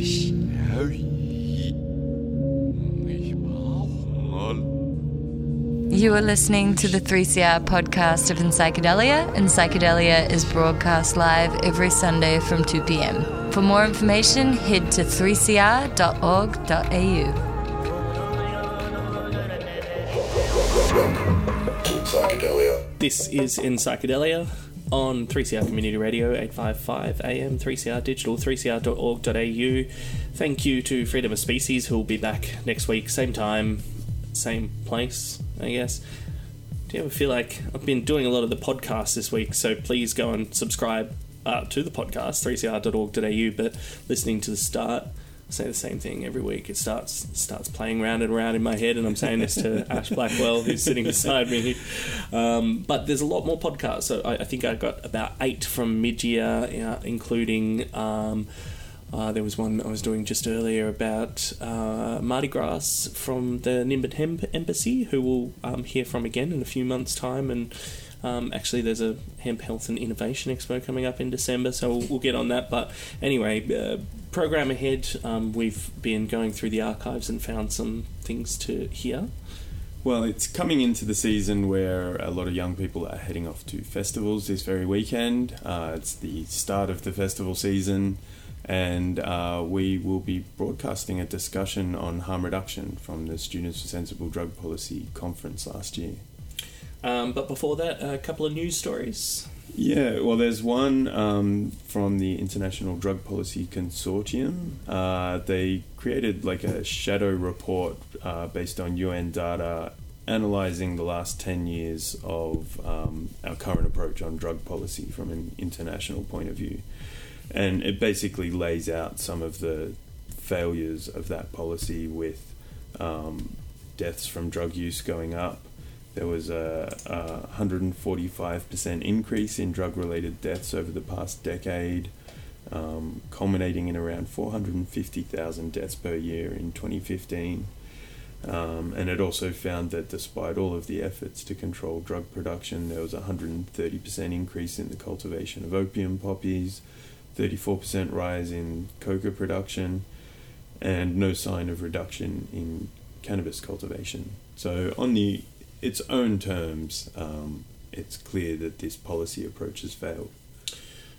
Ich You are listening to the 3CR podcast of In Psychedelia, and Psychedelia is broadcast live every Sunday from 2 p.m. For more information, head to 3cr.org.au. This is in Psychedelia on 3CR Community Radio, 855 AM, 3CR Digital, 3cr.org.au. Thank you to Freedom of Species, who will be back next week, same time, same place, I guess. Do you ever feel like I've been doing a lot of the podcasts this week, so please go and subscribe uh, to the podcast, 3cr.org.au, but listening to the start, I say the same thing every week. It starts starts playing round and round in my head, and I'm saying this to Ash Blackwell, who's sitting beside me. Um, but there's a lot more podcasts. So I, I think I got about eight from mid year, uh, including. Um, uh, there was one I was doing just earlier about uh, Mardi Gras from the Nimbin Embassy, who we'll um, hear from again in a few months' time. And um, actually, there's a Hemp Health and Innovation Expo coming up in December, so we'll, we'll get on that. But anyway, uh, program ahead, um, we've been going through the archives and found some things to hear. Well, it's coming into the season where a lot of young people are heading off to festivals this very weekend. Uh, it's the start of the festival season, and uh, we will be broadcasting a discussion on harm reduction from the Students for Sensible Drug Policy conference last year. Um, but before that, a couple of news stories. Yeah, well, there's one um, from the International Drug Policy Consortium. Uh, they created like a shadow report uh, based on UN data analyzing the last 10 years of um, our current approach on drug policy from an international point of view. And it basically lays out some of the failures of that policy with um, deaths from drug use going up. There was a, a 145% increase in drug related deaths over the past decade, um, culminating in around 450,000 deaths per year in 2015. Um, and it also found that despite all of the efforts to control drug production, there was a 130% increase in the cultivation of opium poppies, 34% rise in coca production, and no sign of reduction in cannabis cultivation. So, on the its own terms, um, it's clear that this policy approach has failed.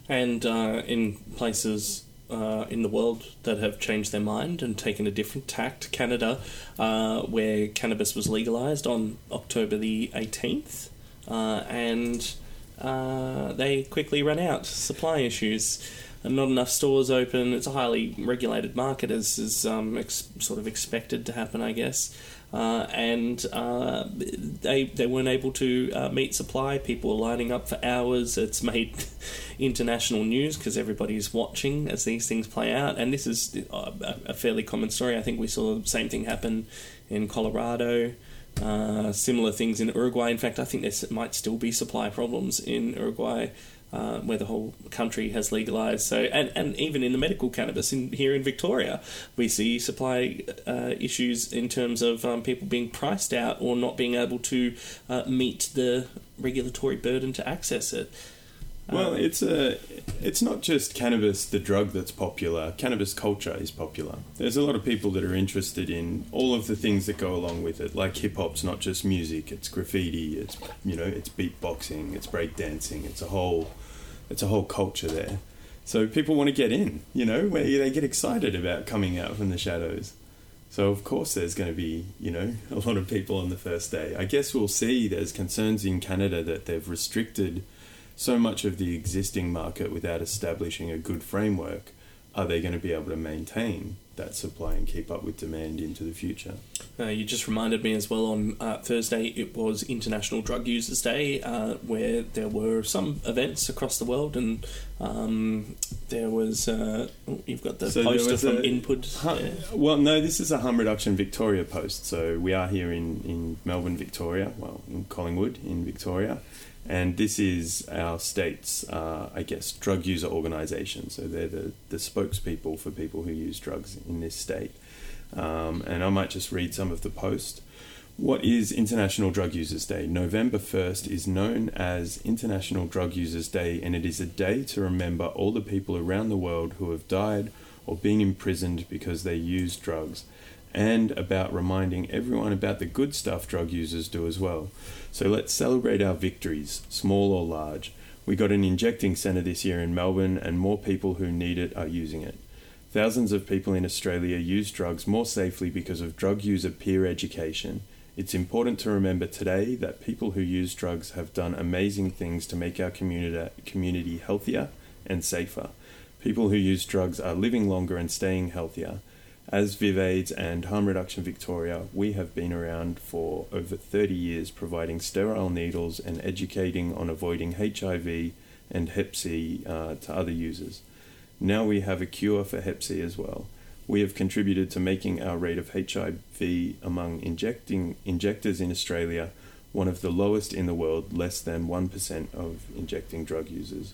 And uh, in places uh, in the world that have changed their mind and taken a different tact, Canada, uh, where cannabis was legalized on October the 18th, uh, and uh, they quickly ran out. Supply issues. And not enough stores open. It's a highly regulated market, as is um, ex- sort of expected to happen, I guess. Uh, and uh, they they weren't able to uh, meet supply. People were lining up for hours. It's made international news because everybody's watching as these things play out. And this is uh, a, fairly common story. I think we saw the same thing happen in Colorado. Uh, similar things in Uruguay. In fact, I think there might still be supply problems in Uruguay uh, where the whole country has legalized. So, and, and even in the medical cannabis in here in Victoria, we see supply uh, issues in terms of um, people being priced out or not being able to uh, meet the regulatory burden to access it. Well, it's a it's not just cannabis, the drug that's popular. Cannabis culture is popular. There's a lot of people that are interested in all of the things that go along with it. Like hip hop's not just music; it's graffiti, it's you know, it's beatboxing, it's breakdancing. It's a whole it's a whole culture there. So people want to get in, you know, where they get excited about coming out from the shadows. So of course there's going to be, you know, a lot of people on the first day. I guess we'll see there's concerns in Canada that they've restricted so much of the existing market without establishing a good framework, are they going to be able to maintain that supply and keep up with demand into the future? Uh, you just reminded me as well on uh, Thursday it was International Drug Users Day, uh, where there were some events across the world, and um, there was uh, oh, you've got the So poster from a- Input. Huh, Yeah. Well, no, this is a harm reduction Victoria post. So we are here in, in Melbourne, Victoria, well, in Collingwood, in Victoria. And this is our state's, uh, I guess, drug user organisation. So they're the, the spokespeople for people who use drugs in this state. Um, and I might just read some of the post. What is International Drug Users Day? November 1st is known as International Drug Users Day, and it is a day to remember all the people around the world who have died or been imprisoned because they use drugs, and about reminding everyone about the good stuff drug users do as well. So let's celebrate our victories, small or large. We got an injecting centre this year in Melbourne, and more people who need it are using it. Thousands of people in Australia use drugs more safely because of drug user peer education. It's important to remember today that people who use drugs have done amazing things to make our community, community healthier and safer. People who use drugs are living longer and staying healthier. As VivAIDS and Harm Reduction Victoria, we have been around for over 30 years providing sterile needles and educating on avoiding HIV and Hep C uh, to other users. Now we have a cure for Hep C as well. We have contributed to making our rate of HIV among injecting injectors in Australia one of the lowest in the world, less than 1% of injecting drug users.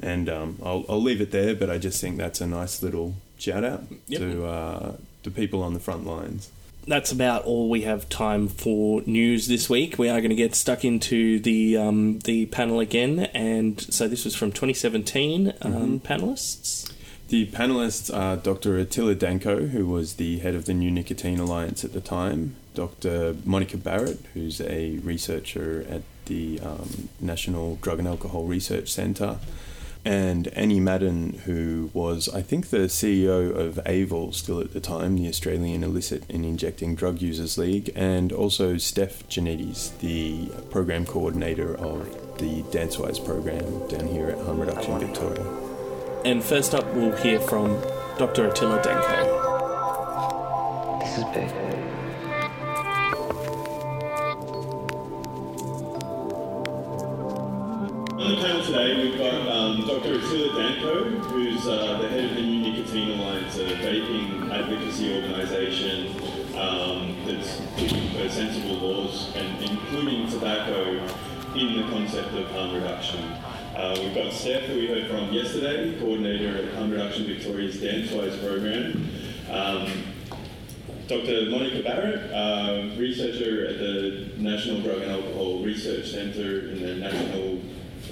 And um, I'll, I'll leave it there, but I just think that's a nice little shout out Yep. to uh, the people on the front lines. that's about all we have time for news this week. We are going to get stuck into the um, the panel again, and so this was from 2017 um, panelists. The panelists are Dr. Attila Danko, who was the head of the New Nicotine Alliance at the time, Dr. Monica Barrett, who's a researcher at the um, National Drug and Alcohol Research Centre, and Annie Madden, who was, I think, the CEO of AIVL still at the time, the Australian Illicit and Injecting Drug Users League, and also Steph Janidis, the program coordinator of the DanceWise program down here at Harm Reduction Victoria. And first up, we'll hear from Dr. Attila Danko. This is big. Attila Danko, who's uh, the head of the New Nicotine Alliance, a vaping advocacy organisation um, that's pushing for sensible laws, and including tobacco in the concept of harm reduction. Uh, we've got Steph, who we heard from yesterday, coordinator at Harm Reduction Victoria's DanceWise program. Um, Dr. Monica Barrett, uh, researcher at the National Drug and Alcohol Research Centre in the National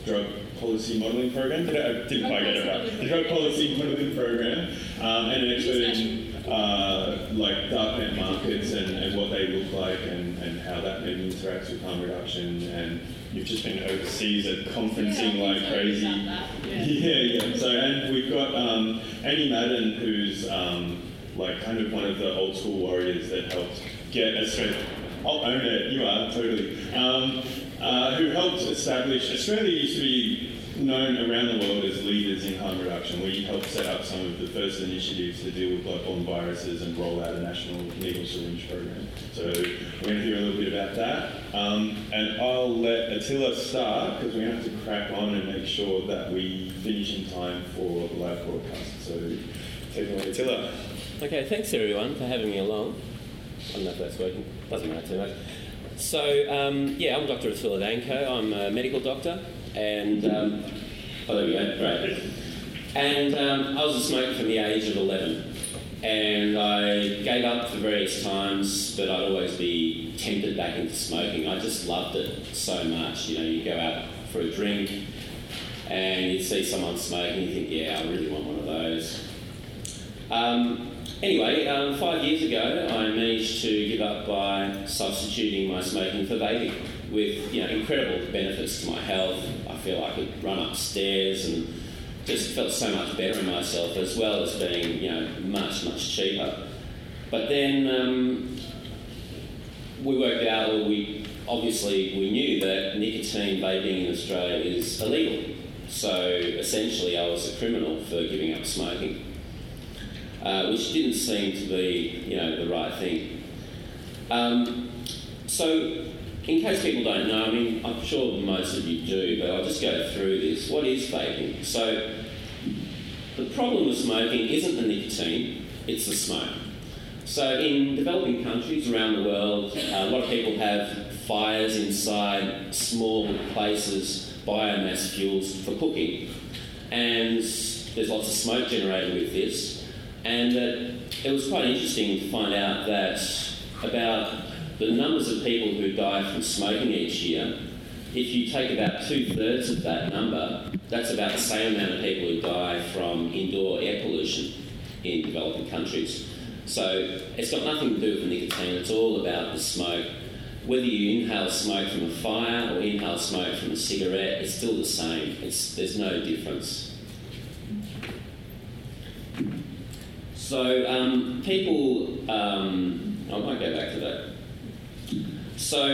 Drug Policy Modelling Program. Did I, I didn't quite get it right. The Drug Policy Modelling Program, um, and an expert in uh, like darknet markets and, and what they look like and, and how that maybe interacts with harm reduction. And you've just been overseas at conferencing like crazy. Yeah, yeah. So, and we've got um, Annie Madden, who's um, like kind of one of the old school warriors that helped get Australia. I'll own it. You are totally. Um, uh, who helped establish Australia used to be known around the world as leaders in harm reduction. We helped set up some of the first initiatives to deal with blood-borne viruses and roll out a national needle syringe program. So we're going to hear a little bit about that. Um, and I'll let Attila start because we have to crack on and make sure that we finish in time for the live broadcast. So take away, Attila. Okay, thanks everyone for having me along. I don't know if that's working. Doesn't matter too much. So, um, yeah, I'm Dr. Attila Danko. I'm a medical doctor, and um, oh, there we go. Great. And um, I was a smoker from the age of 11, and I gave up for various times, but I'd always be tempted back into smoking. I just loved it so much. You know, you go out for a drink, and you see someone smoking, you think, yeah, I really want one of those. Um, anyway, um, five years ago, I managed to give up by substituting my smoking for vaping, with you know incredible benefits to my health. I feel I could run upstairs and just felt so much better in myself, as well as being you know much much cheaper. But then um, we worked out, or we obviously we knew that nicotine vaping in Australia is illegal. So essentially, I was a criminal for giving up smoking uh, which didn't seem to be, you know, the right thing. Um, so, in case people don't know, I mean, I'm sure most of you do, but I'll just go through this. What is vaping? So, the problem with smoking isn't the nicotine; it's the smoke. So, in developing countries around the world, uh, a lot of people have fires inside small places, biomass fuels for cooking, and there's lots of smoke generated with this. And uh, it was quite interesting to find out that about the numbers of people who die from smoking each year, if you take about two thirds of that number, that's about the same amount of people who die from indoor air pollution. in developing countries. So it's got nothing to do with nicotine, it's all about the smoke. Whether you inhale smoke from a fire or inhale smoke from a cigarette, it's still the same. It's, there's no difference. So um, people, um, I might go back to that. So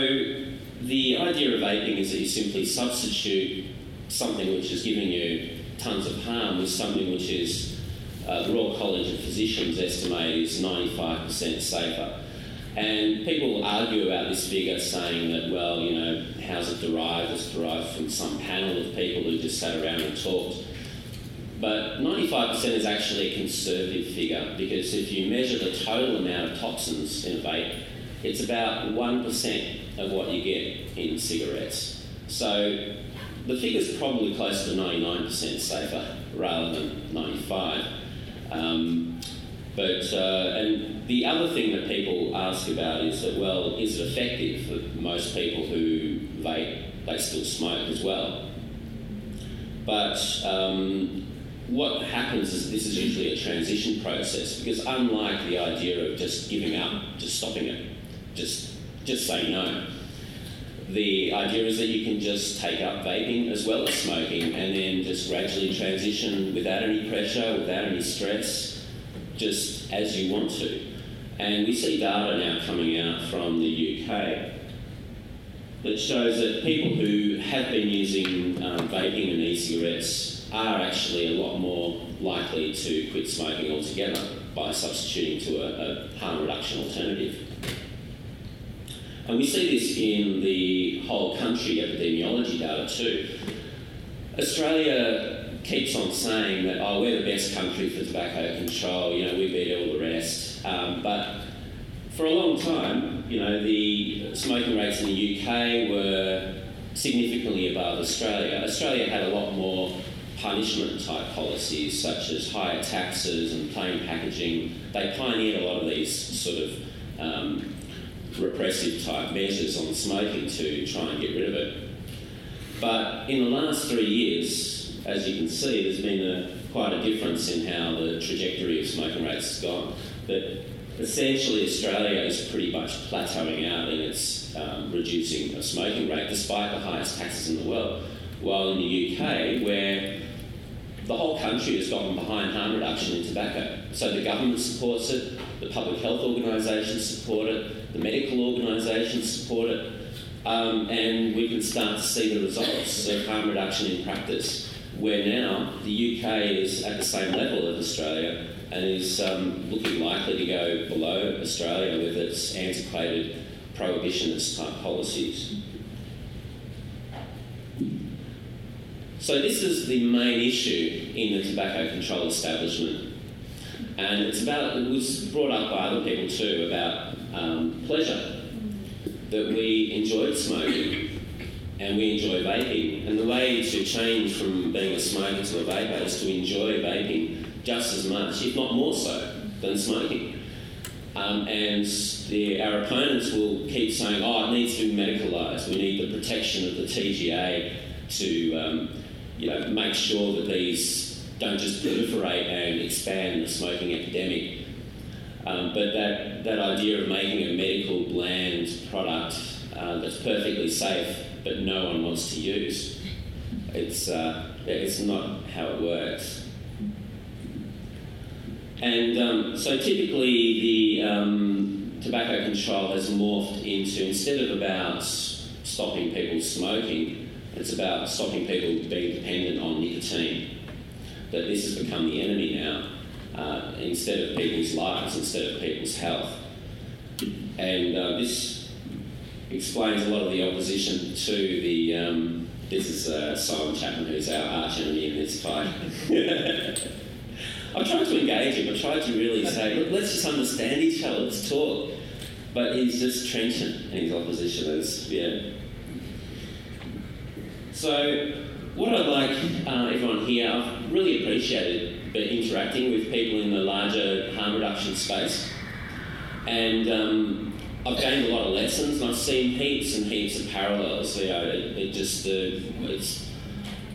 the idea of vaping is that you simply substitute something which is giving you tons of harm with something which is uh, the Royal College of Physicians estimate is 95% safer. And people argue about this figure, saying that, well, you know, how's it derived? It's derived from some panel of people who just sat around and talked. But 95% is actually a conservative figure because if you measure the total amount of toxins in a vape, it's about 1% of what you get in cigarettes. So the figure's probably closer to 99% safer rather than 95. Um, but uh, and the other thing that people ask about is that well, is it effective for most people who vape? They still smoke as well. But um, what happens is this is usually a transition process because unlike the idea of just giving up, just stopping it, just just say no. The idea is that you can just take up vaping as well as smoking and then just gradually transition without any pressure, without any stress, just as you want to. And we see data now coming out from the UK that shows that people who have been using um, vaping and e-cigarettes are actually a lot more likely to quit smoking altogether by substituting to a, a harm reduction alternative. And we see this in the whole country epidemiology data too. Australia keeps on saying that, oh, we're the best country for tobacco control, you know, we beat all the rest. Um, but for a long time, you know, the smoking rates in the UK were significantly above Australia. Australia had a lot more punishment type policies, such as higher taxes and plain packaging. They pioneered a lot of these sort of um, repressive type measures on smoking to try and get rid of it. But in the last three years, as you can see, there's been a, quite a difference in how the trajectory of smoking rates has gone. But essentially, Australia is pretty much plateauing out in its um, reducing of smoking rate, despite the highest taxes in the world. While in the UK, where the whole country has gone behind harm reduction in tobacco. So the government supports it, the public health organisations support it, the medical organisations support it, um, and we can start to see the results of harm reduction in practice, where now the UK is at the same level as Australia and is um, looking likely to go below Australia with its antiquated prohibitionist type policies. So this is the main issue in the tobacco control establishment. And it's about, it was brought up by other people too, about um, pleasure. That we enjoyed smoking and we enjoy vaping. And the way to change from being a smoker to a vapor is to enjoy vaping just as much, if not more so, than smoking. Um, and the, our opponents will keep saying, oh, it needs to be medicalised. We need the protection of the TGA to um, you know, make sure that these don't just proliferate and expand the smoking epidemic. Um, but that, that idea of making a medical bland product uh, that's perfectly safe but no one wants to use, it's, uh, it's not how it works. And um, so typically the um, tobacco control has morphed into, instead of about stopping people smoking, it's about stopping people being dependent on nicotine. That this has become the enemy now, uh, instead of people's lives, instead of people's health. And uh, this explains a lot of the opposition to the. Um, this is uh, Simon Chapman, who's our arch enemy in this fight. I tried to engage him. I tried to really say, look, let's just understand each other. Let's talk. But he's just trenchant in his opposition. Is yeah. So, what I'd like uh, everyone here, I've really appreciated interacting with people in the larger harm reduction space. And um, I've gained a lot of lessons and I've seen heaps and heaps of parallels. You know, it, it just, uh, it's,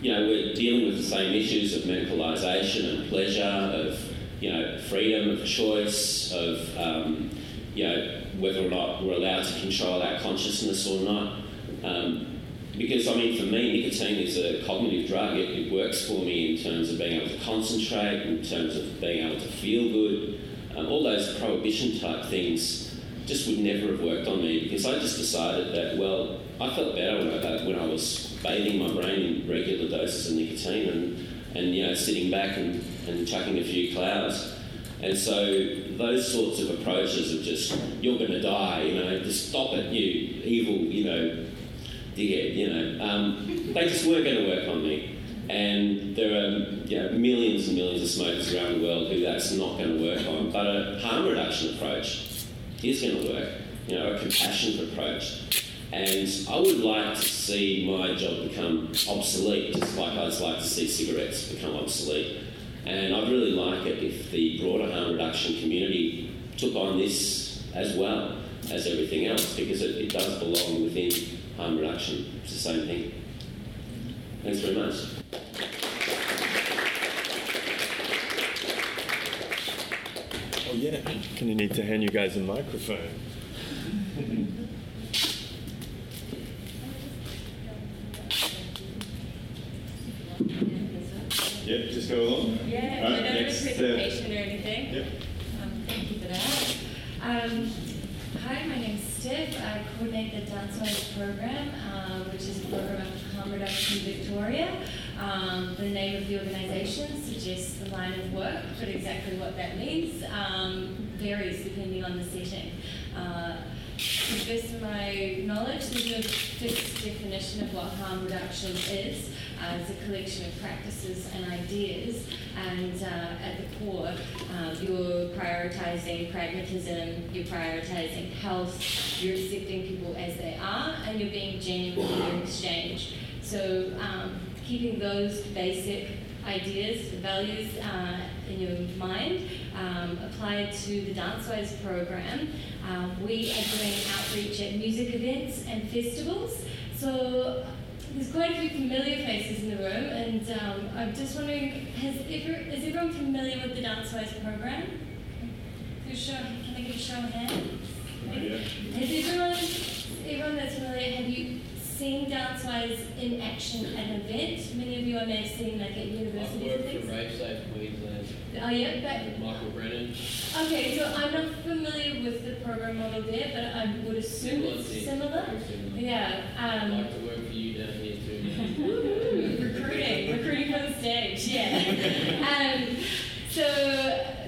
you know, we're dealing with the same issues of medicalisation and pleasure, of you know, freedom of choice, of um, you know, whether or not we're allowed to control our consciousness or not. Um, because I mean, for me, nicotine is a cognitive drug. It, it, works for me in terms of being able to concentrate, in terms of being able to feel good. Um, all those prohibition type things just would never have worked on me because I just decided that well, I felt better when I, when I was bathing my brain in regular doses of nicotine and and you know sitting back and, and chucking a few clouds. And so those sorts of approaches of just you're going to die, you know, just stop it, you evil, you know, dickhead, you know, um, they just weren't going to work on me. And there are you know, millions and millions of smokers around the world who that's not going to work on. But a harm reduction approach is going to work, you know, a compassionate approach. And I would like to see my job become obsolete, just like I'd like to see cigarettes become obsolete. And I'd really like it if the broader harm reduction community took on this as well as everything else, because it, it does belong within harm reduction. It's the same thing. Thanks very much. Oh yeah, gonna need to hand you guys a microphone. Yep, just go along. Yeah, All right, I don't have a next, uh, or anything. Yep. Um, thank you for that. Um, hi, my name's Steph. I coordinate the Dance program, uh, which is a program of harm reduction Victoria. Um, the name of the organisation suggests the line of work, but exactly what that means um, varies depending on the setting. Uh, best of my knowledge, there's no fixed definition of what harm reduction is. Uh, it's a collection of practices and ideas, and uh, at the core, uh, you're prioritizing pragmatism, you're prioritizing health, you're accepting people as they are, and you're being genuine in your exchange. So, um, keeping those basic ideas, values uh, in your mind, um, applied to the DanceWise program. Um, we are doing outreach at music events and festivals. So there's quite a few familiar faces in the room, and um, I'm just wondering, has ever, is everyone familiar with the DanceWise program? Show, can I get a show of hands? Has everyone, everyone that's familiar, have you seen DanceWise in action at an event? Many of you I may have seen like at universities I and worked for RaveSafe Queensland Oh yeah, but Michael Brennan. Okay, so I'm not familiar with the program model there, but I would assume Similar it's similar. Similar. Yeah. I'd Um, like to work for you down here too. recruiting, recruiting for the stage. Yeah. um, so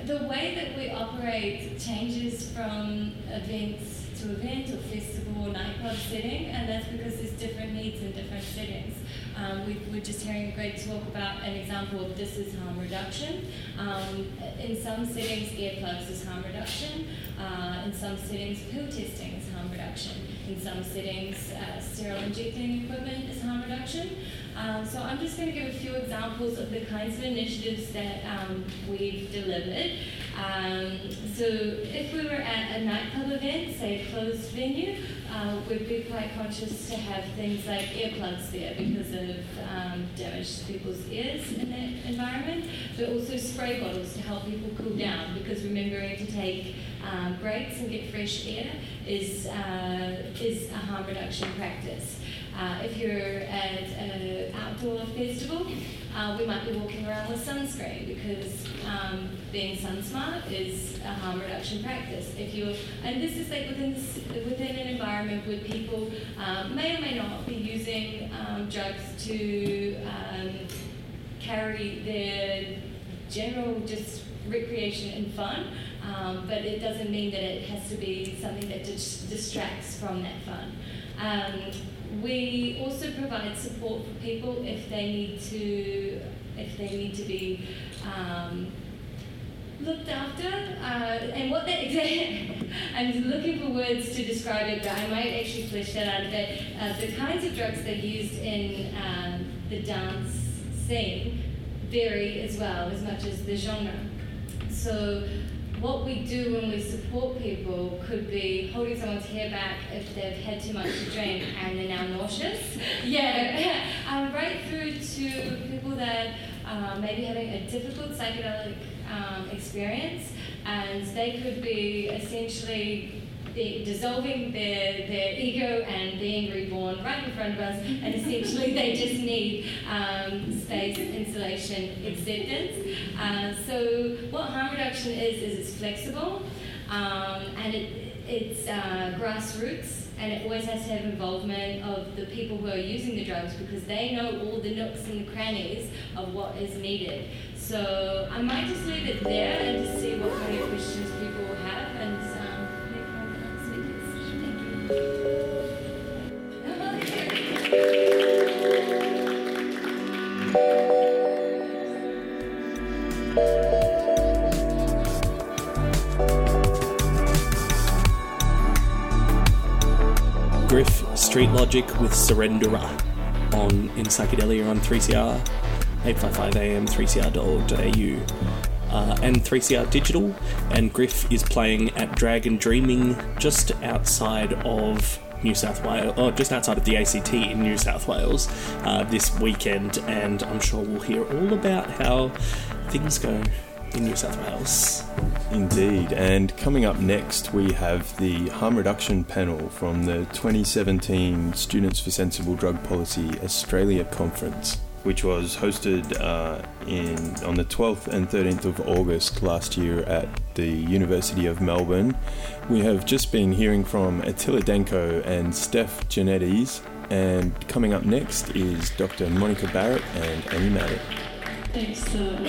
the way that we operate changes from events to event or festival nightclub setting, and that's because there's different needs in different settings. Um, we were just hearing a great talk about an example of this is harm reduction. Um, in some settings, earplugs is harm reduction. Uh, in some settings, pill testing is harm reduction. In some settings, uh, sterile injecting equipment is harm reduction. Um, so I'm just going to give a few examples of the kinds of initiatives that um, we've delivered. Um, so if we were at a nightclub event, say a closed venue, uh, we'd be quite conscious to have things like earplugs there because of um, damage to people's ears in that environment, but also spray bottles to help people cool down because remembering to take um, breaks and get fresh air is, uh, is a harm reduction practice. Uh, if you're at an outdoor festival, uh, we might be walking around with sunscreen because um, being sun smart is a harm reduction practice. If you and this is like within this, within an environment where people um, may or may not be using um, drugs to um, carry their general just recreation and fun, um, but it doesn't mean that it has to be something that dis- distracts from that fun. We also provide support for people if they need to if they need to be um, looked after. Uh, and what that I'm looking for words to describe it, but I might actually flesh that out a bit. Uh, the kinds of drugs that used in um, the dance scene vary as well, as much as the genre. So what we do when we support people could be holding someone's hair back if they've had too much to drink and they're now nauseous. Yeah, um, right through to people that uh, maybe having a difficult psychedelic um, experience, and they could be essentially be dissolving their, their ego and being reborn right in front of us, and essentially they just need um, space, insulation, acceptance. Uh, so what harm reduction is is it's flexible, um, and it, it's uh, grassroots, and it always has to have involvement of the people who are using the drugs because they know all the nooks and the crannies of what is needed. So I might just leave it there and just see what kind of questions people have Griff Street Logic with Surrenderer on in Psychedelia on 3CR, 855 AM, 3cr.org.au, uh, and 3CR Digital. And Griff is playing at Dragon Dreaming just outside of New South Wales, or just outside of the ACT in New South Wales uh, this weekend. And I'm sure we'll hear all about how things go in New South Wales. Indeed, and coming up next, we have the harm reduction panel from the 2017 Students for Sensible Drug Policy Australia Conference, which was hosted uh, in on the 12th and 13th of August last year at the University of Melbourne. We have just been hearing from Attila Danko and Steph Genettis, and coming up next is Dr. Monica Barrett and Annie Madden. Thanks, uh,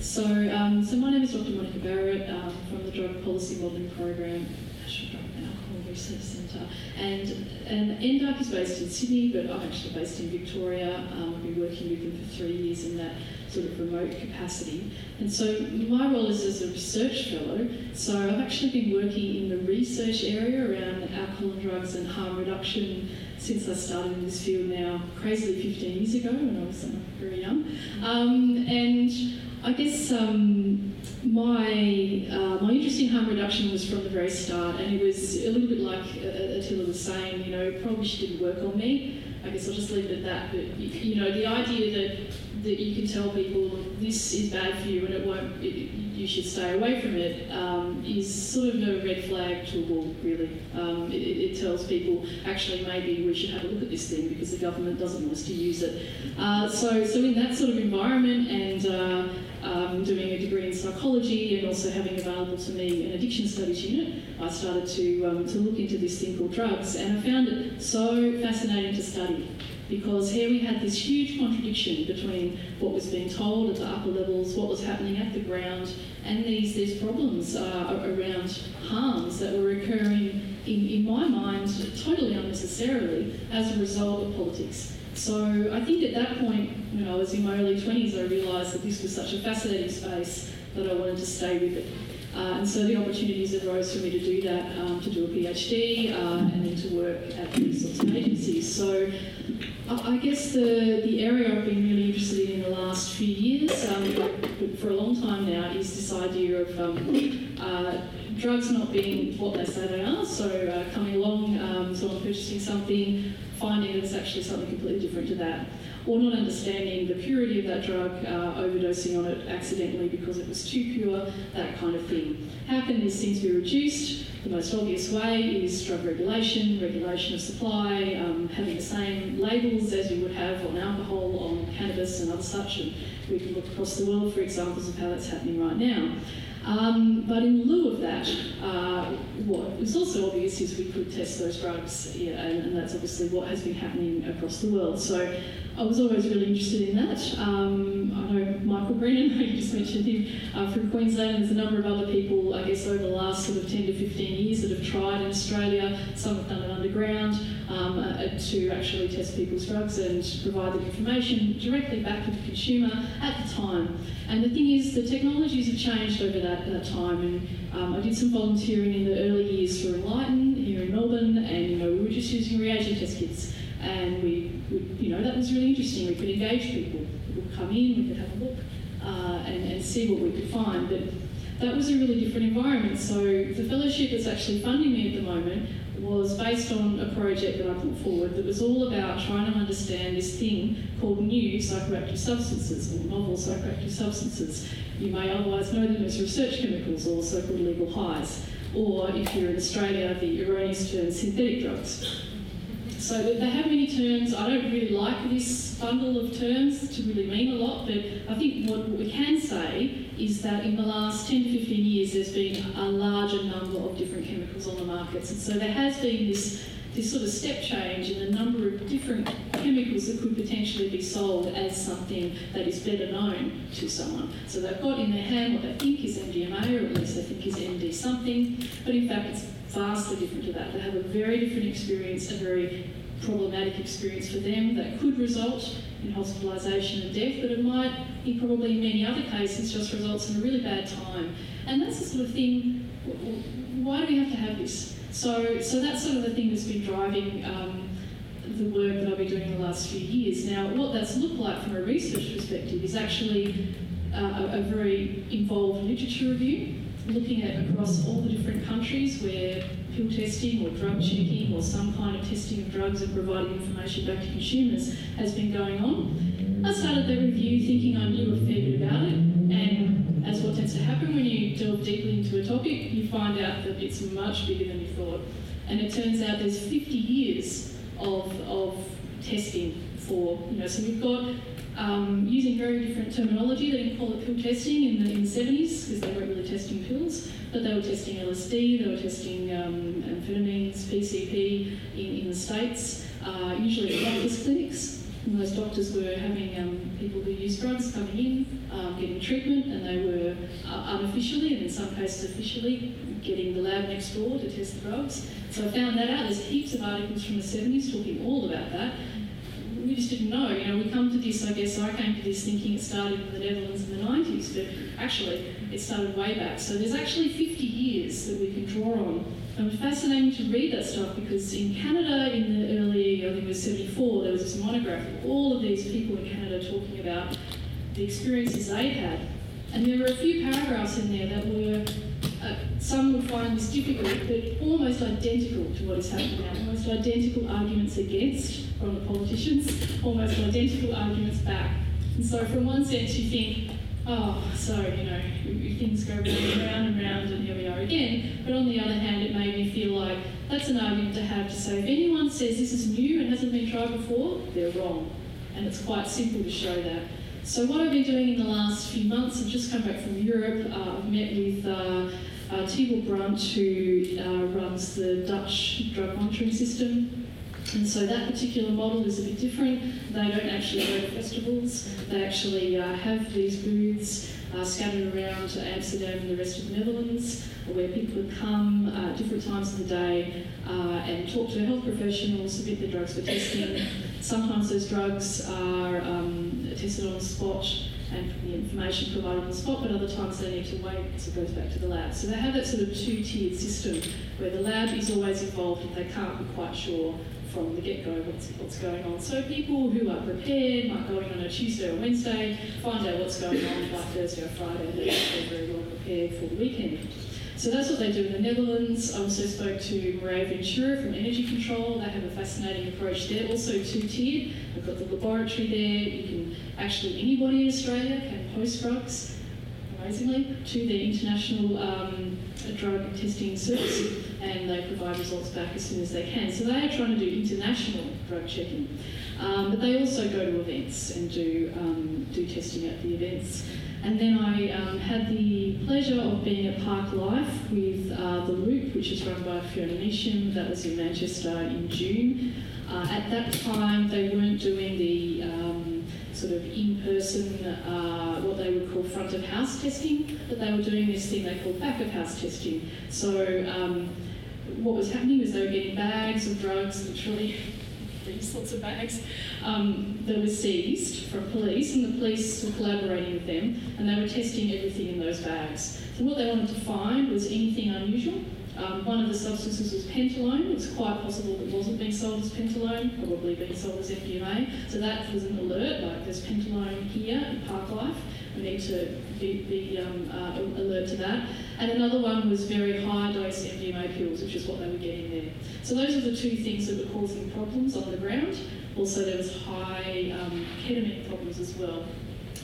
So, um, so my name is Dr. Monica Barrett um, from the Drug Policy Modelling Program, National Drug and Alcohol Research Centre, and and NDARC is based in Sydney, but I'm actually based in Victoria. Um, I've been working with them for three years in that sort of remote capacity, and so my role is as a research fellow. So I've actually been working in the research area around alcohol and drugs and harm reduction since I started in this field now, crazily 15 years ago when I was uh, very young. Um, and I guess um, my uh, my interest in harm reduction was from the very start, and it was a little bit like uh, Attila was saying. You know, probably she didn't work on me. I guess I'll just leave it at that. But you, you know, the idea that that you can tell people this is bad for you and it won't, it, you should stay away from it, um, is sort of a red flag to a wall, really. Um, it, it tells people actually maybe we should have a look at this thing because the government doesn't want us to use it. Uh, so, so in that sort of environment and uh, um, doing a degree in psychology and also having available to me an addiction studies unit, I started to, um, to look into this thing called drugs and I found it so fascinating to study because here we had this huge contradiction between what was being told at the upper levels, what was happening at the ground, and these, these problems uh, around harms that were occurring, in, in my mind, totally unnecessarily as a result of politics. So I think at that point, when I was in my early 20s, I realised that this was such a fascinating space that I wanted to stay with it. Uh, and so the opportunities arose for me to do that, um, to do a PhD, uh, and then to work at these sorts of agencies. So I I guess the, the area I've been really interested in in the last few years, um, for a long time now, is this idea of um, uh, drugs not being what they say they are. So uh, coming along, um, someone purchasing something, finding that it's actually something completely different to that, or not understanding the purity of that drug, uh, overdosing on it accidentally because it was too pure, that kind of thing. How can these things be reduced? The most obvious way is drug regulation, regulation of supply, um, having the same labels as you would have on alcohol, on cannabis, and other such. And we can look across the world for examples of how that's happening right now. Um, but in lieu of that, uh, what is also obvious is we could test those drugs, yeah, and, and, that's obviously what has been happening across the world. So I was always really interested in that. Um, I know Michael Brennan, you just mentioned him, uh, from Queensland, there's a number of other people, I guess, over the last sort of 10 to 15 years that have tried in Australia. Some have done it underground um, uh, to actually test people's drugs and provide the information directly back to the consumer at the time. And the thing is, the technologies have changed over that, that time. And um, I did some volunteering in the early years for Enlighten here in Melbourne, and you know we were just using reagent test kits, and we, we you know that was really interesting. We could engage people. People would come in, we could have a look, uh, and, and see what we could find. But that was a really different environment. So the fellowship that's actually funding me at the moment was based on a project that I put forward that was all about trying to understand this thing called new psychoactive substances or novel psychoactive substances. You may otherwise know them as research chemicals or so-called legal highs, or if you're in Australia, the erroneous term synthetic drugs. So they have many terms. I don't really like this bundle of terms to really mean a lot, but I think what we can say is that in the last 10 to 15 years there's been a larger number of different chemicals on the markets. And so there has been this, this sort of step change in the number of different chemicals that could potentially be sold as something that is better known to someone. So they've got in their hand what they think is MDMA, or at least they think is MD something, but in fact it's vastly different to that. They have a very different experience, a very problematic experience for them that could result in hospitalisation and death, but it might, in probably in many other cases, just results in a really bad time. And that's the sort of thing. Why do we have to have this? So, so that's sort of the thing that's been driving um, the work that I've been doing in the last few years. Now, what that's looked like from a research perspective is actually uh, a, a very involved literature review, looking at across all the different countries where pill testing or drug checking or some kind of testing of drugs and providing information back to consumers has been going on. I started the review thinking I knew a fair bit about it, and as what tends to happen when you delve deeply into a topic, you find out that it's much bigger than you thought. And it turns out there's 50 years of, of testing for, you know, so we've got um, using very different terminology. They didn't call it pill testing in the, in the 70s because they weren't really testing pills, but they were testing LSD, they were testing um, amphetamines, PCP in, in the States, uh, usually at doctors' clinics. Those doctors were having um, people who use drugs coming in, um, getting treatment, and they were uh, unofficially, and in some cases officially, getting the lab next door to test the drugs. So I found that out. There's heaps of articles from the 70s talking all about that we just didn't know. You know, we come to this, I guess I came to this thinking it started in the Netherlands in the 90s, but actually it started way back. So there's actually 50 years that we can draw on. And it's fascinating to read that stuff because in Canada in the early, I think it was 74, there was this monograph of all of these people in Canada talking about the experiences they had. And there were a few paragraphs in there that were uh, some would find this difficult, but almost identical to what is happening now, almost identical arguments against from the politicians, almost identical arguments back. And so, from one sense, you think, oh, so, you know, things go round and round and here we are again. But on the other hand, it made me feel like that's an argument to have to say if anyone says this is new and hasn't been tried before, they're wrong. And it's quite simple to show that. So what I've been doing in the last few months, I've just come back from Europe. Uh, I've met with uh, uh, Tibor Brunt, who uh, runs the Dutch drug monitoring system. And so that particular model is a bit different. They don't actually go to festivals. They actually uh, have these booths uh, scattered around Amsterdam and the rest of the Netherlands, where people come at different times of the day uh, and talk to health professionals, submit their drugs for testing. Sometimes those drugs are um, tested on the spot and the information provided on the spot, but other times they need to wait because it goes back to the lab. So they have that sort of two-tiered system where the lab is always involved and they can't be quite sure from the get-go what's, what's going on. So people who are prepared might going on a Tuesday or Wednesday, find out what's going on by Thursday or Friday, and they're very well prepared for the weekend. So that's what they do in the Netherlands. I also spoke to Mireia Ventura from Energy Control. They have a fascinating approach there, also two-tiered. They've got the laboratory there. You can actually, anybody in Australia can post drugs, amazingly, to their international um, drug testing service and they provide results back as soon as they can. So they are trying to do international drug checking. Um, but they also go to events and do, um, do testing at the events. And then I um, had the pleasure of being at Parklife with uh, The Loop, which is run by Fiona Measham. That was in Manchester in June. Uh, at that time, they weren't doing the um, sort of in-person, uh, what they would call front of house testing, but they were doing this thing they call back of house testing. So um, what was happening was they were getting bags of drugs, literally these sorts of bags, um, that were seized from police, and the police were collaborating with them, and they were testing everything in those bags. So what they wanted to find was anything unusual. Um, one of the substances was pentylone. It's quite possible that it wasn't being sold as pentylone, probably being sold as MDMA. So that was an alert, like there's pentylone here in Parklife. We need to be, be um, uh, alert to that. And another one was very high dose MDMA pills, which is what they were getting there. So those are the two things that were causing problems on the ground. Also, there was high um, ketamine problems as well.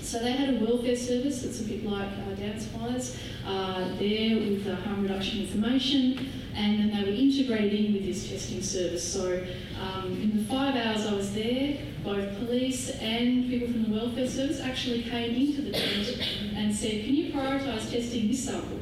So they had a welfare service that's a bit like uh, DanceWise uh, there with harm reduction information, and then they were integrated in with this testing service. So um, in the five hours I was there, both police and people from the welfare service actually came into the tent and said, "Can you prioritise testing this sample?"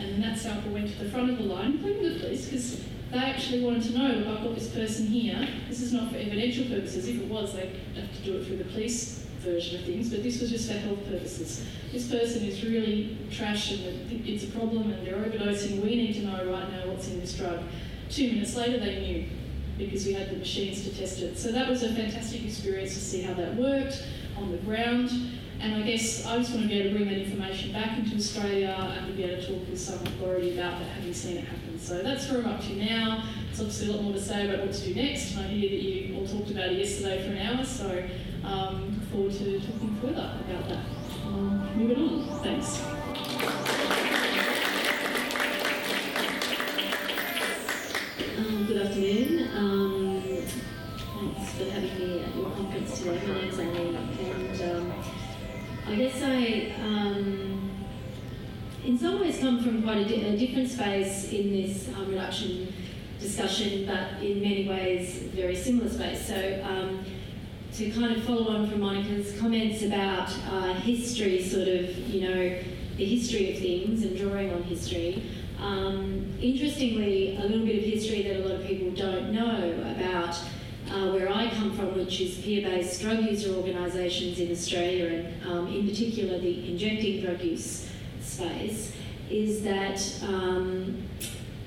And that sample went to the front of the line, including the police, because they actually wanted to know, I've got this person here, this is not for evidential purposes. If it was, they'd have to do it through the police version of things, but this was just for health purposes. This person is really trash and it's a problem and they're overdosing. We need to know right now what's in this drug. Two minutes later, they knew because we had the machines to test it. So that was a fantastic experience to see how that worked on the ground. And I guess I just want to be able to bring that information back into Australia and to be able to talk with some authority about that, having seen it happen. So that's where I'm up to now. There's obviously a lot more to say about what to do next, and I hear that you all talked about it yesterday for an hour, so um, forward to talking further about that. Um, moving on. Thanks. Um, good afternoon. Um, thanks for having me at your conference today. My name's Annie, and um, I guess I, um, in some ways, come from quite a, di- a different space in this harm reduction discussion, but in many ways, very similar space. So, um, to kind of follow on from Monica's comments about uh, history, sort of, you know, the history of things and drawing on history. Um, interestingly, a little bit of history that a lot of people don't know about uh, where I come from, which is peer-based drug user organisations in Australia, and um, in particular the injecting drug use space, is that um,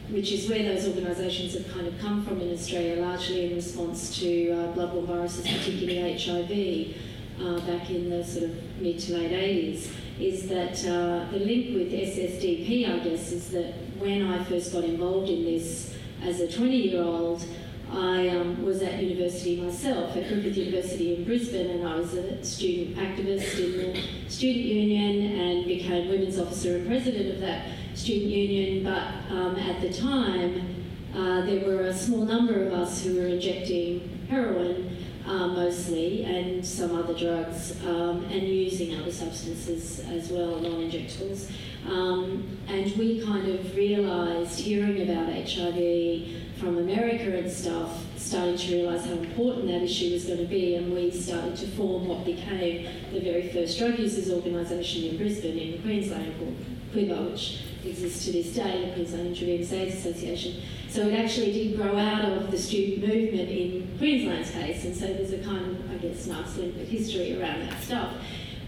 which is where those organisations have kind of come from in Australia, largely in response to uh, bloodborne viruses, particularly HIV, uh, back in the sort of mid to late 80s, is that uh, the link with SSDP, I guess, is that when I first got involved in this as a 20 year old, I um, was at university myself, at Griffith University in Brisbane, and I was a student activist in the student union and became women's officer and president of that student union. But um, at the time, uh, there were a small number of us who were injecting heroin uh, mostly and some other drugs um, and using other substances as well, non injectables. Um, and we kind of realised, hearing about HIV from America and stuff, starting to realise how important that issue was going to be, and we started to form what became the very first drug users organisation in Brisbane, in Queensland, called QuIVAA, which exists to this day, the Queensland Intravenous AIDS Association. So it actually did grow out of the student movement in Queensland's case, and so there's a kind of, I guess, nice link history around that stuff.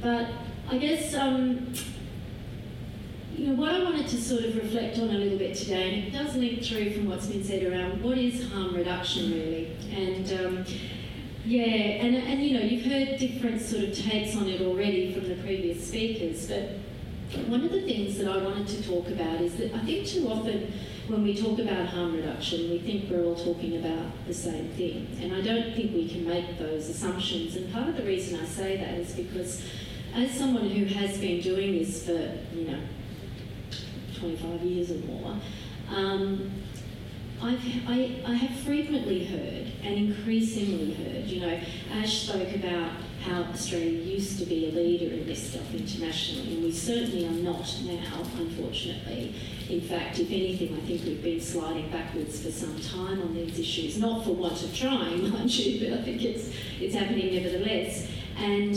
But I guess um, you know, what I wanted to sort of reflect on a little bit today, and it does link through from what's been said around what is harm reduction really, and um, yeah, and, and you know, you've heard different sort of takes on it already from the previous speakers, but one of the things that I wanted to talk about is that I think too often when we talk about harm reduction, we think we're all talking about the same thing, and I don't think we can make those assumptions. And part of the reason I say that is because as someone who has been doing this for, you know, 25 years or more, um, I've, I, I have frequently heard and increasingly heard, you know, Ash spoke about how Australia used to be a leader in this stuff internationally, and we certainly are not now, unfortunately. In fact, if anything, I think we've been sliding backwards for some time on these issues, not for want of trying, mind you, but I think it's, it's happening nevertheless. And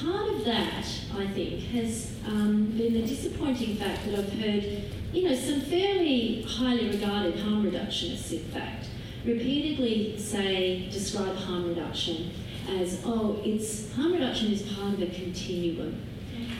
part of that, I think, has um, been the disappointing fact that I've heard, you know, some fairly highly regarded harm reductionists, in fact, repeatedly say, describe harm reduction as, oh, it's harm reduction is part of a continuum.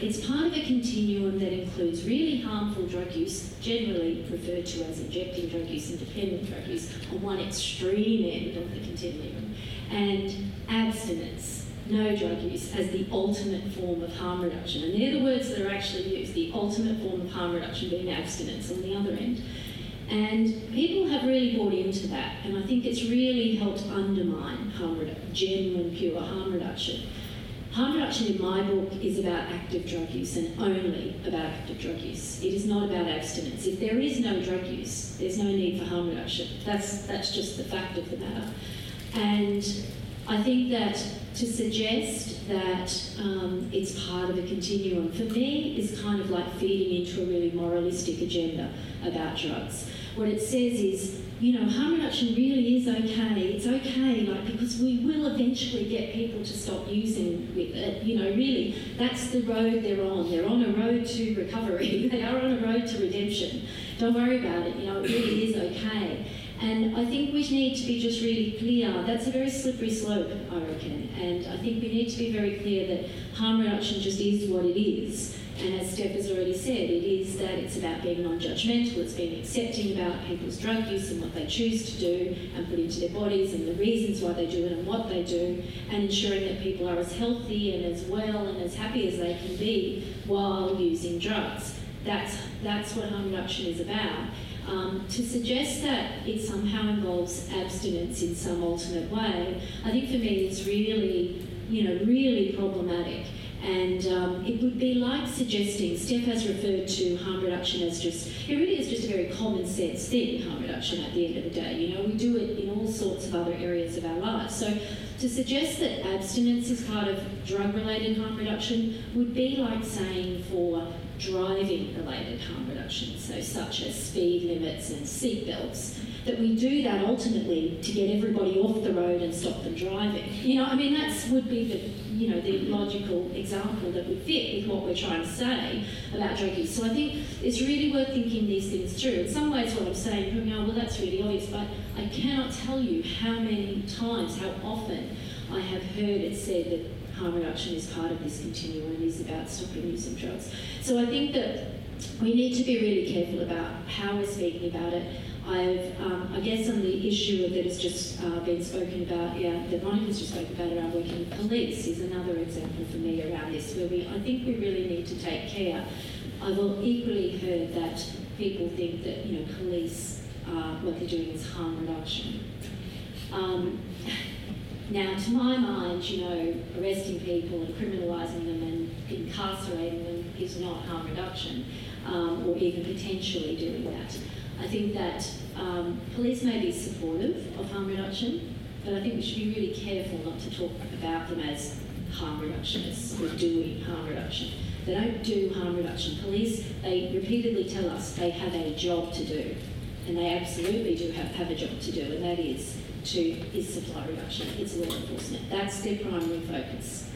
It's part of a continuum that includes really harmful drug use, generally referred to as injecting drug use, independent drug use, on one extreme end of the continuum, and abstinence, no drug use, as the ultimate form of harm reduction. And they're the words that are actually used, the ultimate form of harm reduction being abstinence on the other end. And people have really bought into that, and I think it's really helped undermine harm redu- genuine, pure harm reduction. Harm reduction in my book is about active drug use and only about active drug use. It is not about abstinence. If there is no drug use, there's no need for harm reduction. That's, that's just the fact of the matter. And I think that to suggest that um, it's part of a continuum for me is kind of like feeding into a really moralistic agenda about drugs. What it says is, you know, harm reduction really is okay. It's okay, like because we will eventually get people to stop using it. Uh, you know, really, that's the road they're on. They're on a road to recovery. they are on a road to redemption. Don't worry about it. You know, it really is okay. And I think we need to be just really clear. That's a very slippery slope, I reckon. And I think we need to be very clear that harm reduction just is what it is. And as Steph has already said, it is that it's about being non judgmental, it's being accepting about people's drug use and what they choose to do and put into their bodies and the reasons why they do it and what they do, and ensuring that people are as healthy and as well and as happy as they can be while using drugs. That's, that's what harm reduction is about. Um, to suggest that it somehow involves abstinence in some alternate way, I think for me it's really, you know, really problematic. And um, it would be like suggesting, Steph has referred to harm reduction as just, it really is just a very common sense thing, harm reduction at the end of the day. You know, we do it in all sorts of other areas of our lives. So to suggest that abstinence is part of drug related harm reduction would be like saying for driving related harm reduction, so such as speed limits and seat belts, that we do that ultimately to get everybody off the road and stop them driving. You know, I mean, that would be the you know the logical example that would fit with what we're trying to say about drug use. So I think it's really worth thinking these things through. In some ways, what I'm saying, you know, well, that's really obvious, but I cannot tell you how many times, how often I have heard it said that harm reduction is part of this continuum and is about stopping using drugs. So I think that we need to be really careful about how we're speaking about it. I've, um, I guess on the issue that has just uh, been spoken about, yeah, that Monica's just spoken about around working with police is another example for me around this, where we, I think we really need to take care. I've equally heard that people think that, you know, police, uh, what they're doing is harm reduction. Um, now, to my mind, you know, arresting people and criminalising them and incarcerating them is not harm reduction, um, or even potentially doing that. I think that um, police may be supportive of harm reduction, but I think we should be really careful not to talk about them as harm reductionists or doing harm reduction. They don't do harm reduction. Police, they repeatedly tell us they have a job to do, and they absolutely do have, have a job to do, and that is to is supply reduction, it's law enforcement. That's their primary focus.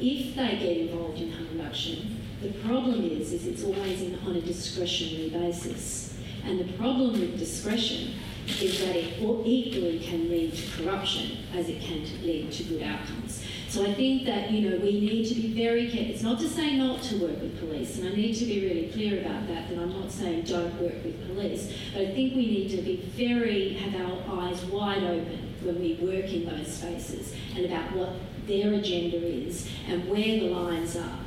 If they get involved in harm reduction, the problem is, is it's always in, on a discretionary basis. And the problem with discretion is that it equally can lead to corruption as it can lead to good outcomes. So I think that you know we need to be very careful. It's not to say not to work with police, and I need to be really clear about that. That I'm not saying don't work with police, but I think we need to be very have our eyes wide open when we work in those spaces and about what their agenda is and where the lines are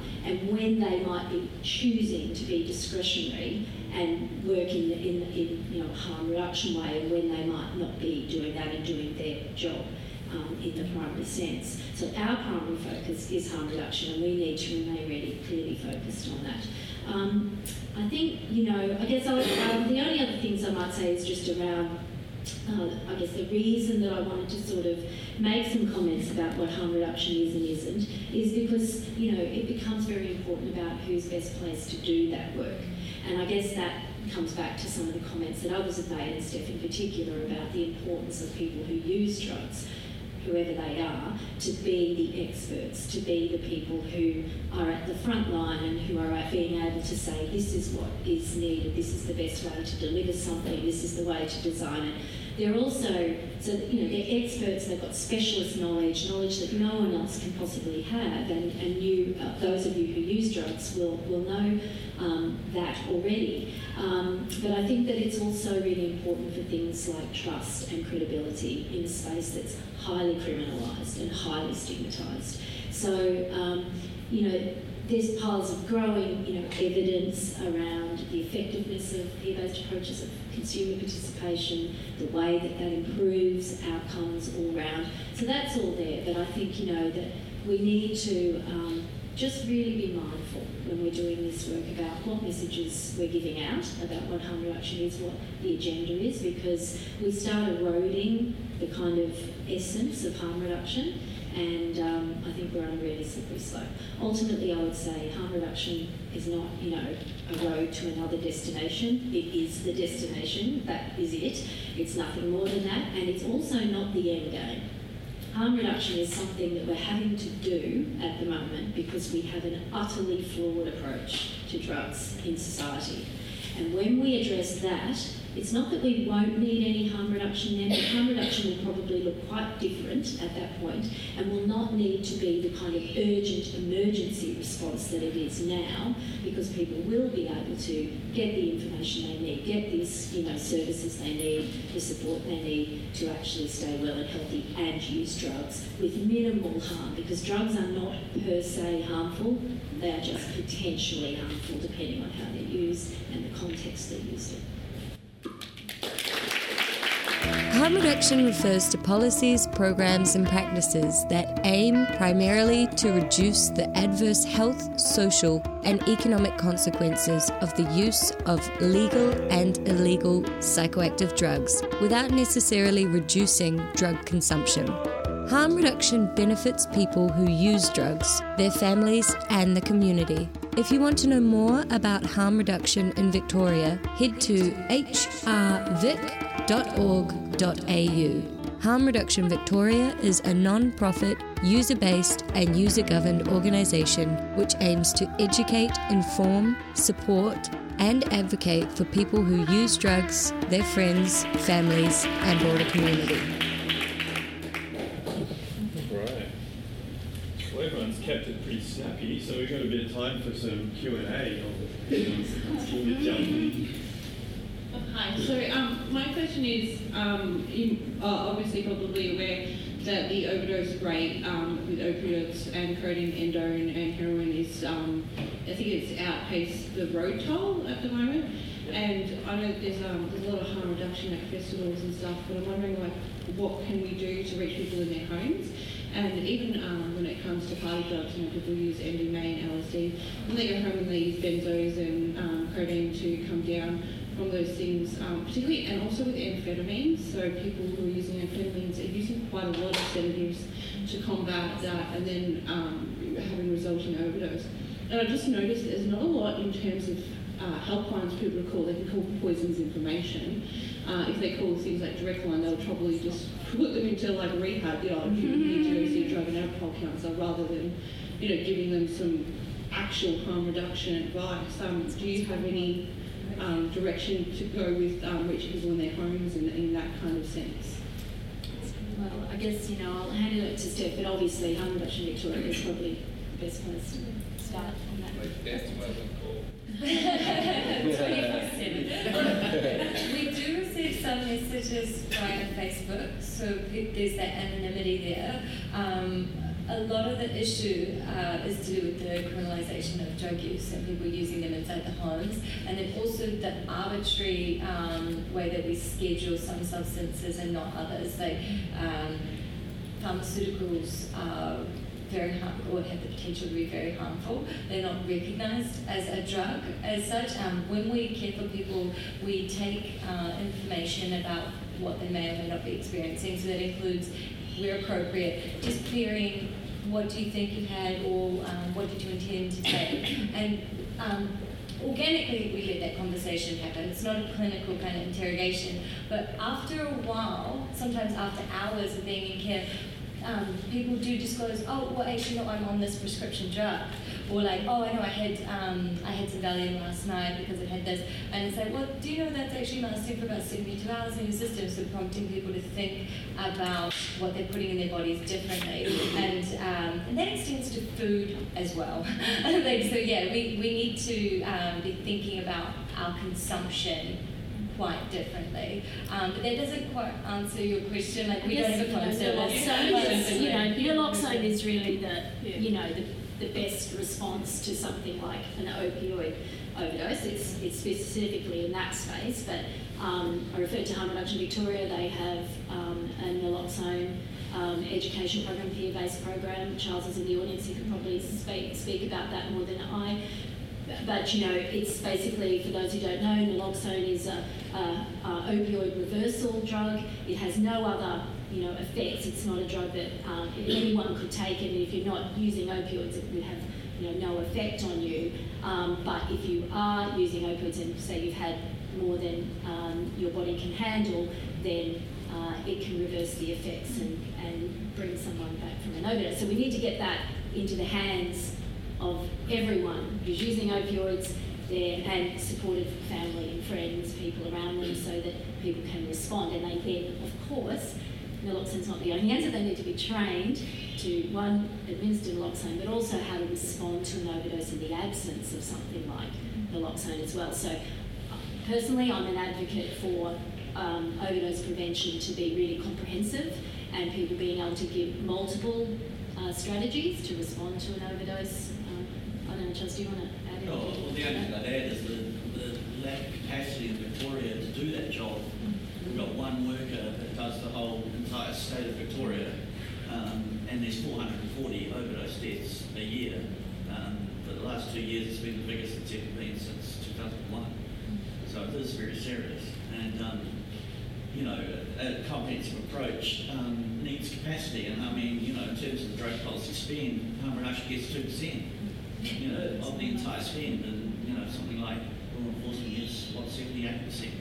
when they might be choosing to be discretionary and work in, in, in you know, harm reduction way and when they might not be doing that and doing their job um, in the primary sense. So our primary focus is harm reduction and we need to remain really clearly focused on that. Um, I think, you know, I guess I, um, the only other things I might say is just around uh, I guess the reason that I wanted to sort of make some comments about what harm reduction is and isn't is because you know it becomes very important about who's best placed to do that work, and I guess that comes back to some of the comments that others have made, and Steph in particular, about the importance of people who use drugs whoever they are, to be the experts, to be the people who are at the front line and who are being able to say, this is what is needed, this is the best way to deliver something, this is the way to design it. They're also, so you know, they're experts, they've got specialist knowledge, knowledge that no one else can possibly have, and, and you, uh, those of you who use drugs will, will know um, that already. Um, but I think that it's also really important for things like trust and credibility in a space that's highly criminalised and highly stigmatised. So, um, you know, there's piles of growing, you know, evidence around the effectiveness of peer-based approaches of consumer participation, the way that that improves outcomes all round. So that's all there. But I think you know that we need to um, just really be mindful when we're doing this work about what messages we're giving out about what harm reduction is, what the agenda is, because we start eroding the kind of essence of harm reduction and um, I think we're on a really slippery slope. Ultimately, I would say harm reduction is not, you know, a road to another destination. It is the destination. That is it. It's nothing more than that, and it's also not the end game. Harm reduction is something that we're having to do at the moment because we have an utterly flawed approach to drugs in society. And when we address that, it's not that we won't need any harm reduction then, but harm reduction will probably look quite different at that point and will not need to be the kind of urgent emergency response that it is now because people will be able to get the information they need, get these you know, services they need, the support they need to actually stay well and healthy and use drugs with minimal harm because drugs are not per se harmful, they are just potentially harmful depending on how they're used and the context they're used in. Harm reduction refers to policies, programs, and practices that aim primarily to reduce the adverse health, social, and economic consequences of the use of legal and illegal psychoactive drugs without necessarily reducing drug consumption. Harm reduction benefits people who use drugs, their families, and the community. If you want to know more about harm reduction in Victoria, head to hrvic.org.au. Harm Reduction Victoria is a non profit, user based, and user governed organisation which aims to educate, inform, support, and advocate for people who use drugs, their friends, families, and broader community. Right. Well, everyone's kept it pretty snappy, so we've got a bit of time for some Q and A. Hi. So um, my question is, um, you are obviously probably aware that the overdose rate um, with opioids and codeine, endone, and heroin is, um, I think it's outpaced the road toll at the moment. And I know there's, um, there's a lot of harm reduction at festivals and stuff, but I'm wondering like, what can we do to reach people in their homes? And even um, when it comes to party drugs, you know, people use MDMA and LSD. When they go home and they use benzos and um, codeine to come down from those things, um, particularly, and also with amphetamines. So people who are using amphetamines are using quite a lot of sedatives to combat that, and then um, having resulting overdose. And I just noticed there's not a lot in terms of uh, helplines people call. They can call poisons information. Uh, if they call things like direct line, they'll probably just put them into like rehab. You know, you need to go see a drug and alcohol counsellor rather than, you know, giving them some actual harm reduction advice. Um, do you have any um, direction to go with um, reaching people in their homes and in that kind of sense? Well, I guess, you know, I'll hand it over to Steph, but obviously Harm Reduction Victoria is probably the best place to start on that. we do receive some messages via Facebook, so there's that anonymity there. Um, a lot of the issue uh, is to do with the criminalisation of drug use and people using them inside the homes, and then also the arbitrary um, way that we schedule some substances and not others, like um, pharmaceuticals. Are very harm or have the potential to be very harmful. They're not recognised as a drug as such. Um, when we care for people, we take uh, information about what they may or may not be experiencing. So that includes, where appropriate, just clearing what do you think you had or um, what did you intend to take. And um, organically we let that conversation happen. It's not a clinical kind of interrogation. But after a while, sometimes after hours of being in care, um, people do disclose, oh, well, actually, no, I'm on this prescription drug. Or like, oh, I know I had um, I had some Valium last night because it had this. And it's like, well, do you know that's actually lasting for about 72 hours in your system? So prompting people to think about what they're putting in their bodies differently. And, um, and that extends to food as well. so yeah, we, we need to um, be thinking about our consumption quite differently. Um, but that doesn't quite answer your question. Like we don't have a phone service. Naloxone you know, naloxone is really the, you know, the the best response to something like an opioid overdose. It's, it's specifically in that space, but um, I referred to Harm Reduction Victoria. They have um, a naloxone um, education program, peer-based program. Charles is in the audience; he could probably speak speak about that more than I. But you know, it's basically for those who don't know, naloxone is a, a, a opioid reversal drug. It has no other you know effects. It's not a drug that um, anyone could take, and if you're not using opioids, it would have you know no effect on you. Um, but if you are using opioids and say you've had more than um, your body can handle, then uh, it can reverse the effects and, and bring someone back from an overdose. So we need to get that into the hands of everyone who's using opioids there and supportive family and friends, people around them, so that people can respond. And they then, of course, naloxone's not the only answer. They need to be trained to one administer naloxone, but also how to respond to an overdose in the absence of something like naloxone as well. So personally, I'm an advocate for um, overdose prevention to be really comprehensive and people being able to give multiple uh, strategies to respond to an overdose. I don't know, Charles, do you want to add No, anything? well, the only thing I'd add is the, the lack of capacity in Victoria to do that job. We've got one worker that does the whole entire state of Victoria, um, and there's 440 overdose deaths a year. Um, for the last two years, it's been the biggest it's ever been since 2001. So it is very serious. And, um, you know, a, comprehensive approach um, needs capacity. And I mean, you know, in terms of the drug policy spend, harm reduction gets 2%, you know, of the entire spend. And, you know, something like law enforcement gets, what, 78%.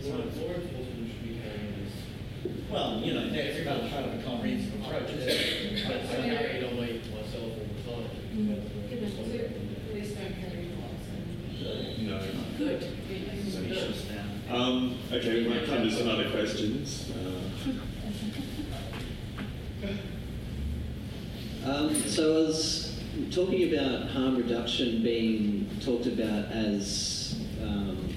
So, Law law enforcement should be carrying this. well, you know, that's part part of a comprehensive approach. isn't it? But I carry it on my, myself all the time. Police don't. No. Good. So he shuts down. Um, okay, we might come to some other questions. Uh, Um, so I was talking about harm reduction being talked about as um,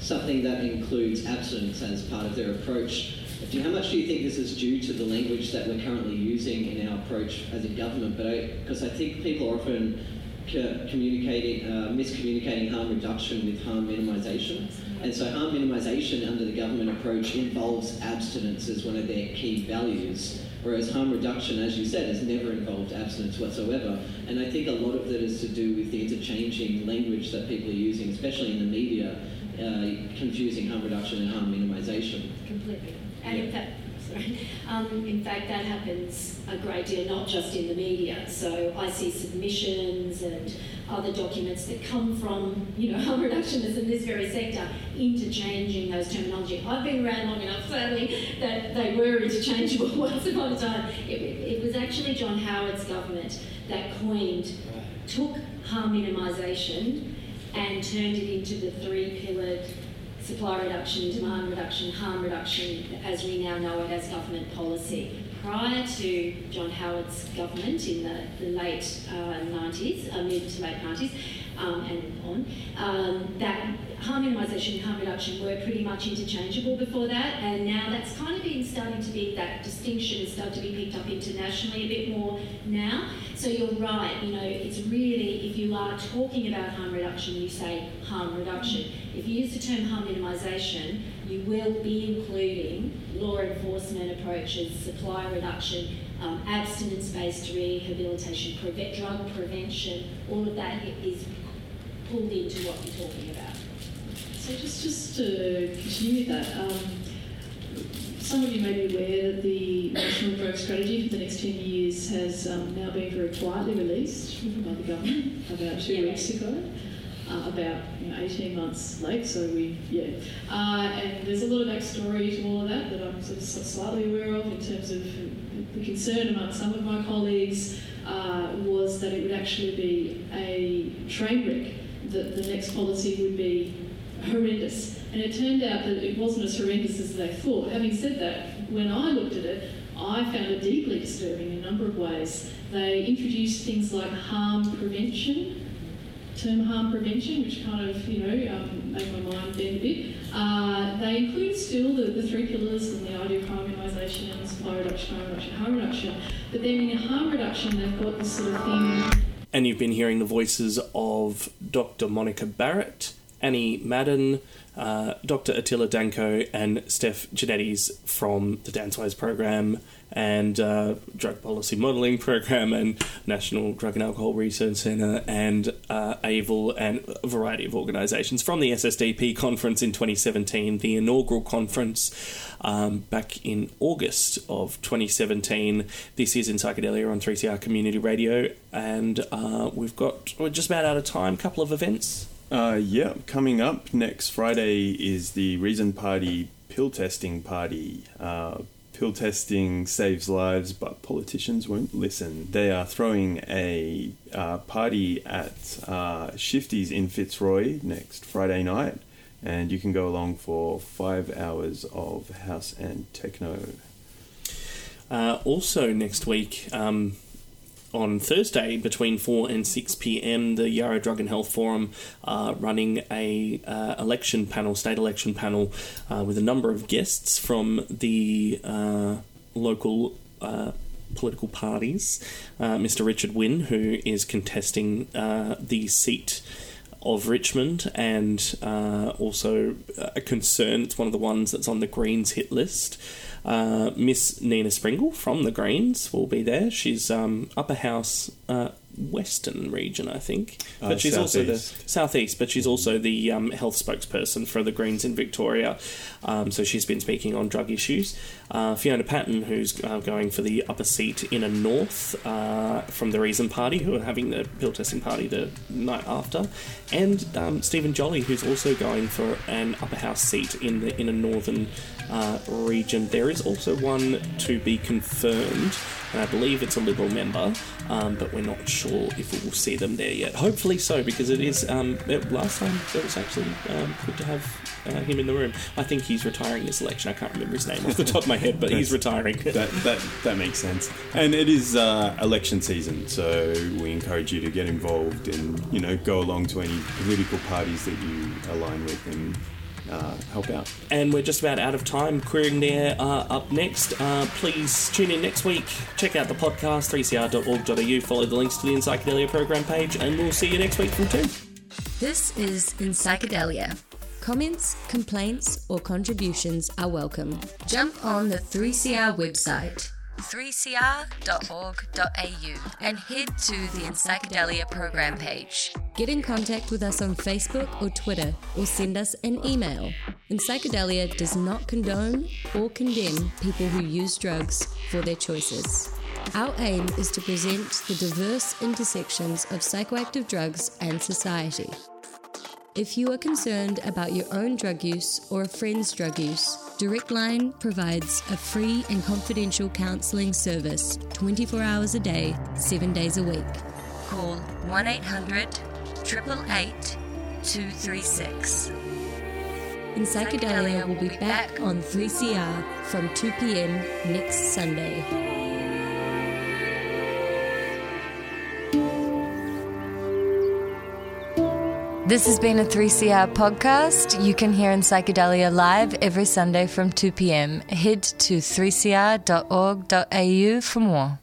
something that includes abstinence as part of their approach. Do you- How much do you think this is due to the language that we're currently using in our approach as a government? But because I, think people are often co- communicating, uh, miscommunicating harm reduction with harm minimisation. And so harm minimisation under the government approach involves abstinence as one of their key values, whereas harm reduction, as you said, has never involved abstinence whatsoever. And I think a lot of that is to do with the interchanging language that people are using, especially in the media, uh, confusing harm reduction and harm minimisation. Completely. And in fact, um, in fact, that happens a great deal, not just in the media. So I see submissions and other documents that come from, you know, harm reductionists in this very sector, interchanging those terminology. I've been around long enough, sadly, that they were interchangeable once upon a time. It, it was actually John Howard's government that coined, took harm minimisation and turned it into the three-pillared supply reduction, demand reduction, harm reduction, as we now know it as government policy. Prior to John Howard's government in the, the late uh, 90s, uh, mid to late 90s, um, and on, um, that harm minimisation and harm reduction were pretty much interchangeable before that, and now that's kind of been starting to be, that distinction is starting to be picked up internationally a bit more now. So you're right, you know, it's really, if you are talking about harm reduction, you say harm reduction. If you use the term harm minimisation, you will be including law enforcement approaches, supply reduction, um, abstinence-based rehabilitation, drug prevention, all of that is pulled into what you're talking about. So just just to continue with that, um, some of you may be aware that the National Drug Strategy for the next 10 years has um, now been very quietly released by the government about two Yeah. weeks ago. Uh, about you know, 18 months late, so we, yeah. Uh, and there's a lot of backstory to all of that that I'm sort of slightly aware of in terms of the concern among some of my colleagues uh, was that it would actually be a train wreck, that the next policy would be horrendous. And it turned out that it wasn't as horrendous as they thought. Having said that, when I looked at it, I found it deeply disturbing in a number of ways. They introduced things like harm prevention term harm prevention, which kind of, you know, um, made my mind bend a bit. Uh, they include still the, the three pillars and the idea of harm minimisation, supply reduction, harm reduction, harm reduction. But then in harm reduction, they've got this sort of thing And you've been hearing the voices of Dr. Monica Barrett, Annie Madden, uh, Dr. Attila Danko, and Steph Genettis from the DanceWise program and uh, Drug Policy Modelling program and National Drug and Alcohol Research Centre and uh, AIVL and a variety of organisations from the SSDP conference in 2017, the inaugural conference um, back in August of 2017. This is in Psychedelia on 3CR Community Radio, and uh, we've got, we're just about out of time, couple of events. Uh, yeah, coming up next Friday is the Reason Party pill testing party. Uh, pill testing saves lives, but politicians won't listen. They are throwing a uh, party at uh, Shifty's in Fitzroy next Friday night, and you can go along for five hours of house and techno. Uh, also, next week, um, on Thursday between 4 and 6 p.m., the Yarra Drug and Health Forum are running a uh, election panel, state election panel, uh, with a number of guests from the uh, local uh, political parties. Uh, Mr. Richard Wynne, who is contesting uh, the seat of Richmond and uh, also a concern. It's one of the ones that's on the Greens hit list. Uh, Miss Nina Springle from the Greens will be there. She's um, upper house uh, western region, I think, but Uh, she's also the southeast. southeast. But she's also the um, health spokesperson for the Greens in Victoria. Um, so she's been speaking on drug issues. Uh, Fiona Patten, who's uh, going for the upper seat in a north uh, from the Reason Party, who are having the pill testing party the night after, and um, Stephen Jolly, who's also going for an upper house seat in the in a northern uh, region. There is also one to be confirmed, and I believe it's a Liberal member, um, but we're not sure if we will see them there yet. Hopefully so, because it is. Um, it- last time it was actually um, good to have uh, him in the room. I think he's retiring this election. I can't remember his name off the top of my head, but he's retiring. that that that makes sense. And it is uh, election season, so we encourage you to get involved and you know go along to any political parties that you align with and uh, help out. And we're just about out of time. Querying there uh, up next. Uh, please tune in next week. Check out the podcast, 3cr.org.au. Follow the links to the Psychedelia program page, and we'll see you next week from 2. This is Psychedelia. Comments, complaints, or contributions are welcome. Jump on the 3CR website, 3cr.org.au, and head to the Psychedelia program page. Get in contact with us on Facebook or Twitter, or send us an email. In Psychedelia does not condone or condemn people who use drugs for their choices. Our aim is to present the diverse intersections of psychoactive drugs and society. If you are concerned about your own drug use or a friend's drug use, Direct Line provides a free and confidential counselling service 24 hours a day, 7 days a week. Call 1 800 888 236. In Psychedelia we'll be back on 3CR from 2 pm next Sunday. This has been a 3CR podcast. You can hear in Psychedelia live every Sunday from 2 pm. Head to 3cr.org.au for more.